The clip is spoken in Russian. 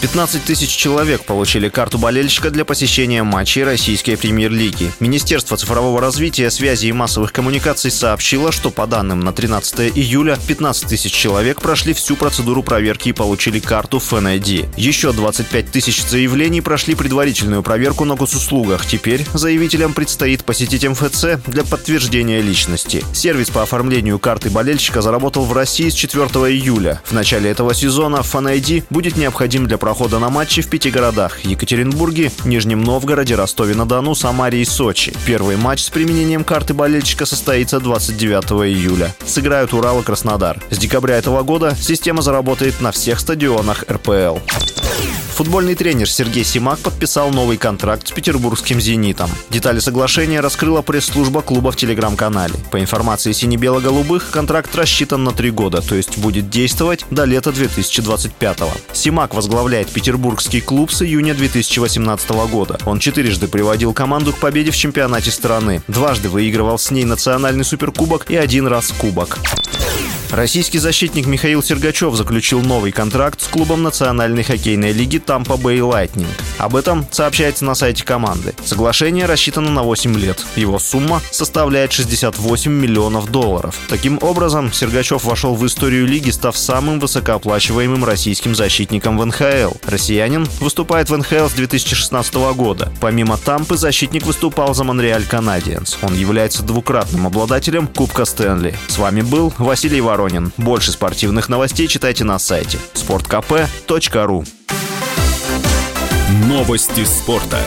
15 тысяч человек получили карту болельщика для посещения матчей российской премьер-лиги. Министерство цифрового развития, связи и массовых коммуникаций сообщило, что по данным на 13 июля 15 тысяч человек прошли всю процедуру проверки и получили карту FNID. Еще 25 тысяч заявлений прошли предварительную проверку на госуслугах. Теперь заявителям предстоит посетить МФЦ для подтверждения личности. Сервис по оформлению карты болельщика заработал в России с 4 июля. В начале этого сезона FNID будет необходим для прохода на матчи в пяти городах – Екатеринбурге, Нижнем Новгороде, Ростове-на-Дону, Самаре и Сочи. Первый матч с применением карты болельщика состоится 29 июля. Сыграют Урал и Краснодар. С декабря этого года система заработает на всех стадионах РПЛ. Футбольный тренер Сергей Симак подписал новый контракт с петербургским «Зенитом». Детали соглашения раскрыла пресс-служба клуба в телеграм-канале. По информации сине-бело-голубых, контракт рассчитан на три года, то есть будет действовать до лета 2025-го. Симак возглавляет петербургский клуб с июня 2018 года. Он четырежды приводил команду к победе в чемпионате страны, дважды выигрывал с ней национальный суперкубок и один раз кубок. Российский защитник Михаил Сергачев заключил новый контракт с клубом Национальной хоккейной лиги Тампа Бэй Лайтнинг. Об этом сообщается на сайте команды. Соглашение рассчитано на 8 лет. Его сумма составляет 68 миллионов долларов. Таким образом, Сергачев вошел в историю лиги, став самым высокооплачиваемым российским защитником в НХЛ. Россиянин выступает в НХЛ с 2016 года. Помимо Тампы, защитник выступал за Монреаль Канадиенс. Он является двукратным обладателем Кубка Стэнли. С вами был Василий Воронин. Больше спортивных новостей читайте на сайте sportkp.ru Новости спорта.